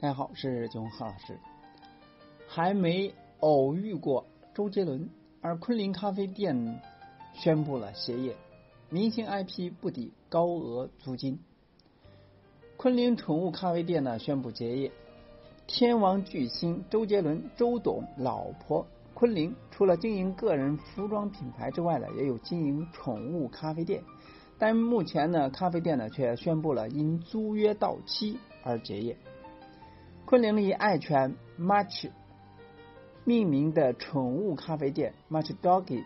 大家好，我是九红何老师。还没偶遇过周杰伦，而昆凌咖啡店宣布了歇业，明星 IP 不抵高额租金。昆凌宠物咖啡店呢宣布结业。天王巨星周杰伦周董老婆昆凌，除了经营个人服装品牌之外呢，也有经营宠物咖啡店。但目前呢，咖啡店呢却宣布了因租约到期而结业。昆凌以爱犬 Much 命名的宠物咖啡店 Much Doggy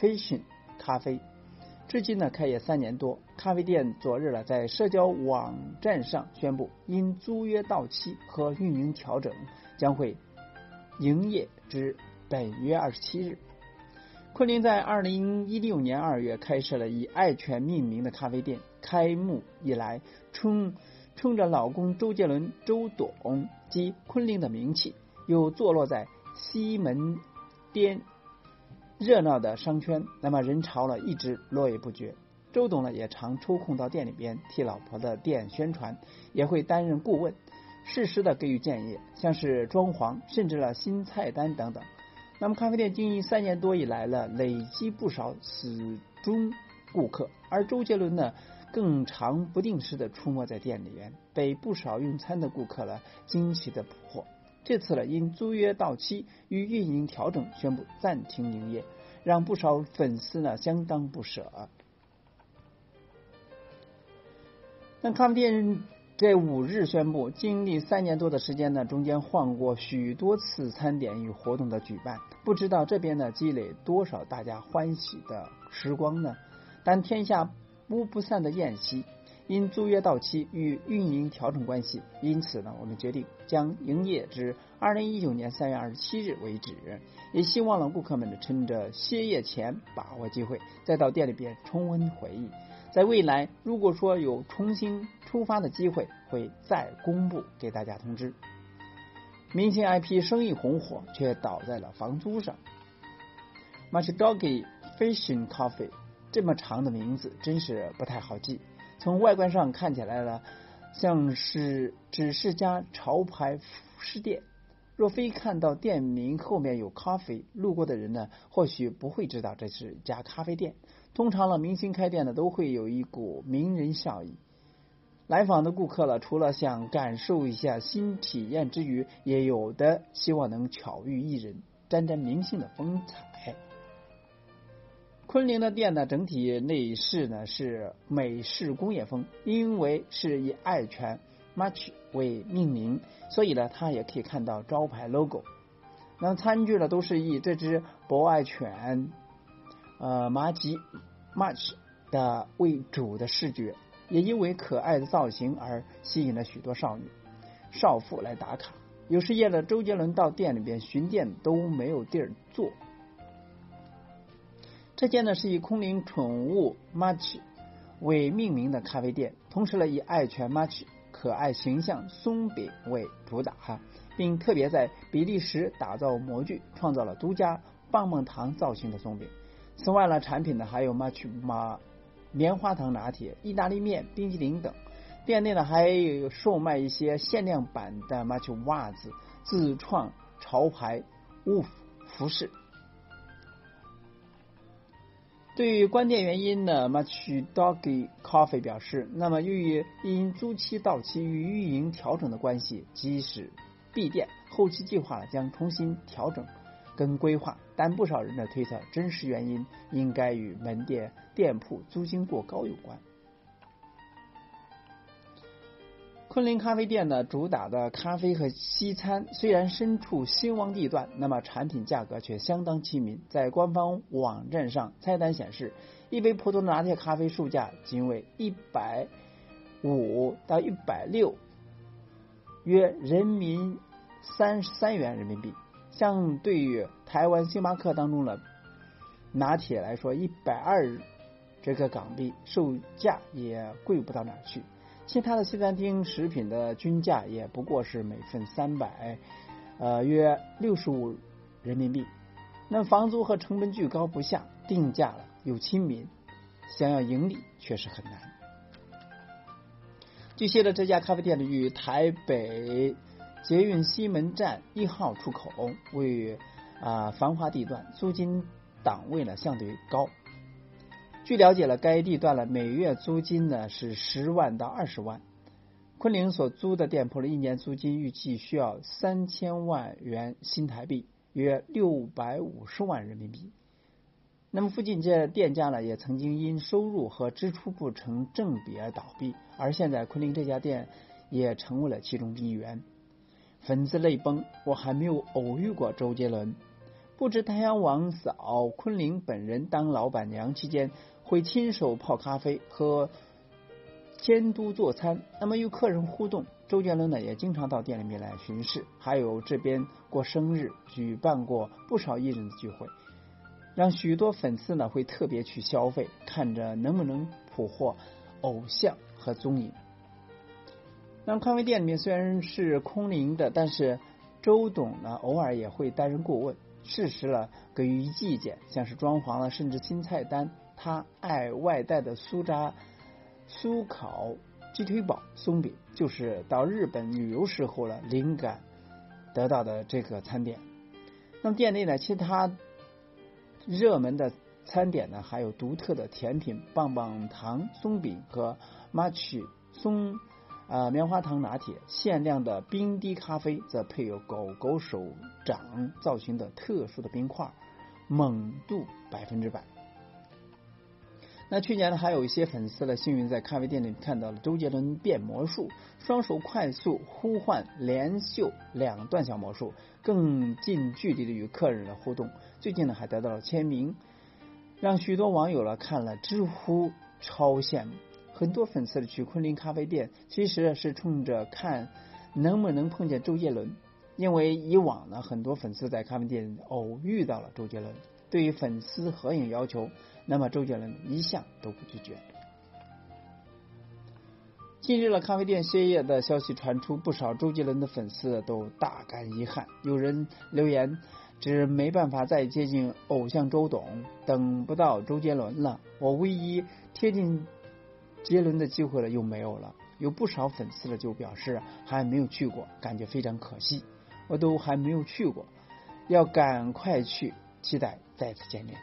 Fishing 咖啡，至今呢开业三年多。咖啡店昨日呢在社交网站上宣布，因租约到期和运营调整，将会营业至本月二十七日。昆凌在二零一六年二月开设了以爱犬命名的咖啡店，开幕以来冲冲着老公周杰伦周董及昆凌的名气，又坐落在西门边热闹的商圈，那么人潮呢一直络绎不绝。周董呢也常抽空到店里边替老婆的店宣传，也会担任顾问，适时的给予建议，像是装潢，甚至了新菜单等等。那么咖啡店经营三年多以来呢，累积不少死忠顾客，而周杰伦呢，更常不定时的出没在店里边，被不少用餐的顾客呢惊奇的捕获。这次呢，因租约到期与运营调整，宣布暂停营业，让不少粉丝呢相当不舍。那咖啡店。这五日宣布，经历三年多的时间呢，中间换过许多次餐点与活动的举办，不知道这边呢积累多少大家欢喜的时光呢？但天下无不散的宴席，因租约到期与运营调整关系，因此呢，我们决定将营业至二零一九年三月二十七日为止。也希望呢，顾客们呢趁着歇业前把握机会，再到店里边重温回忆。在未来，如果说有重新出发的机会，会再公布给大家通知。明星 IP 生意红火，却倒在了房租上。Much Doggy Fishing Coffee 这么长的名字，真是不太好记。从外观上看起来呢，像是只是家潮牌服饰店。若非看到店名后面有咖啡，路过的人呢，或许不会知道这是家咖啡店。通常呢，明星开店呢，都会有一股名人效应。来访的顾客了，除了想感受一下新体验之余，也有的希望能巧遇艺人，沾沾明星的风采。昆凌的店呢，整体内饰呢是美式工业风，因为是以爱犬 Much 为命名，所以呢，它也可以看到招牌 logo。那餐具呢，都是以这只博爱犬，呃，麻吉 Much 的为主的视觉，也因为可爱的造型而吸引了许多少女、少妇来打卡。有时夜了，周杰伦到店里边巡店都没有地儿坐。这间呢是以空灵宠物 Much 为命名的咖啡店，同时呢以爱犬 Much。可爱形象松饼为主打哈，并特别在比利时打造模具，创造了独家棒棒糖造型的松饼。此外呢，产品呢还有 Much 马棉花糖拿铁、意大利面、冰淇淋等。店内呢还有售卖一些限量版的 Much 袜子、自创潮牌物服饰。对于关店原因呢，Much Doggy Coffee 表示，那么由于因租期到期与运营调整的关系，即使闭店，后期计划将重新调整跟规划。但不少人的推测，真实原因应该与门店店铺租金过高有关。昆凌咖啡店呢，主打的咖啡和西餐，虽然身处兴旺地段，那么产品价格却相当亲民。在官方网站上，菜单显示，一杯普通的拿铁咖啡售价仅为一百五到一百六，约人民三十三元人民币。相对于台湾星巴克当中的拿铁来说，一百二这个港币售价也贵不到哪去。其他的西餐厅食品的均价也不过是每份三百，呃，约六十五人民币。那房租和成本居高不下，定价了又亲民，想要盈利确实很难。据悉的这家咖啡店呢，与台北捷运西门站一号出口，位于啊繁华地段，租金档位呢相对高。据了解了，该地段呢每月租金呢是十万到二十万。昆凌所租的店铺的一年租金预计需要三千万元新台币，约六百五十万人民币。那么附近这店家呢，也曾经因收入和支出不成正比而倒闭，而现在昆凌这家店也成为了其中一员。粉丝泪崩，我还没有偶遇过周杰伦。不知太阳王嫂昆凌本人当老板娘期间，会亲手泡咖啡和。监督做餐，那么与客人互动，周杰伦呢也经常到店里面来巡视，还有这边过生日，举办过不少艺人的聚会，让许多粉丝呢会特别去消费，看着能不能捕获偶像和踪影。那么咖啡店里面虽然是空灵的，但是周董呢偶尔也会担任顾问，适时了给予意见，像是装潢了，甚至新菜单，他爱外带的酥炸。酥烤鸡腿堡松饼就是到日本旅游时候了灵感得到的这个餐点。那么店内呢，其他热门的餐点呢，还有独特的甜品棒棒糖松饼和 match 松啊棉花糖拿铁，限量的冰滴咖啡则配有狗狗手掌造型的特殊的冰块，猛度百分之百。那去年呢，还有一些粉丝呢，幸运在咖啡店里看到了周杰伦变魔术，双手快速呼唤连秀两段小魔术，更近距离的与客人的互动。最近呢，还得到了签名，让许多网友呢看了直呼超羡慕。很多粉丝去昆凌咖啡店，其实是冲着看能不能碰见周杰伦，因为以往呢，很多粉丝在咖啡店偶遇到了周杰伦。对于粉丝合影要求，那么周杰伦一向都不拒绝。近日了，咖啡店歇业的消息传出，不少周杰伦的粉丝都大感遗憾。有人留言，只没办法再接近偶像周董，等不到周杰伦了，我唯一贴近杰伦的机会了又没有了。有不少粉丝了就表示还没有去过，感觉非常可惜。我都还没有去过，要赶快去。期待再次见面。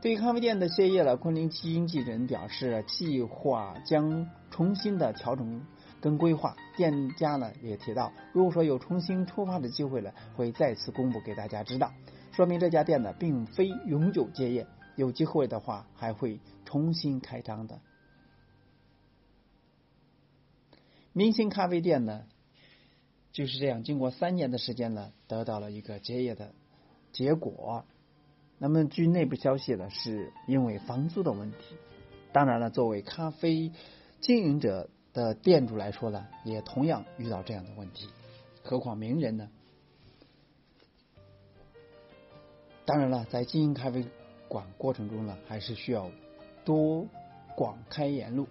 对于咖啡店的歇业了，昆凌经纪人表示，计划将重新的调整跟规划。店家呢也提到，如果说有重新出发的机会了，会再次公布给大家知道。说明这家店呢并非永久结业，有机会的话还会重新开张的。明星咖啡店呢就是这样，经过三年的时间呢，得到了一个结业的。结果，那么据内部消息呢，是因为房租的问题。当然了，作为咖啡经营者的店主来说呢，也同样遇到这样的问题。何况名人呢？当然了，在经营咖啡馆过程中呢，还是需要多广开言路，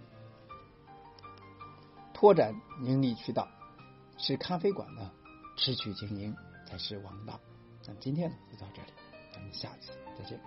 拓展盈利渠道，使咖啡馆呢持续经营才是王道。那今天就到这里，咱们下次再见。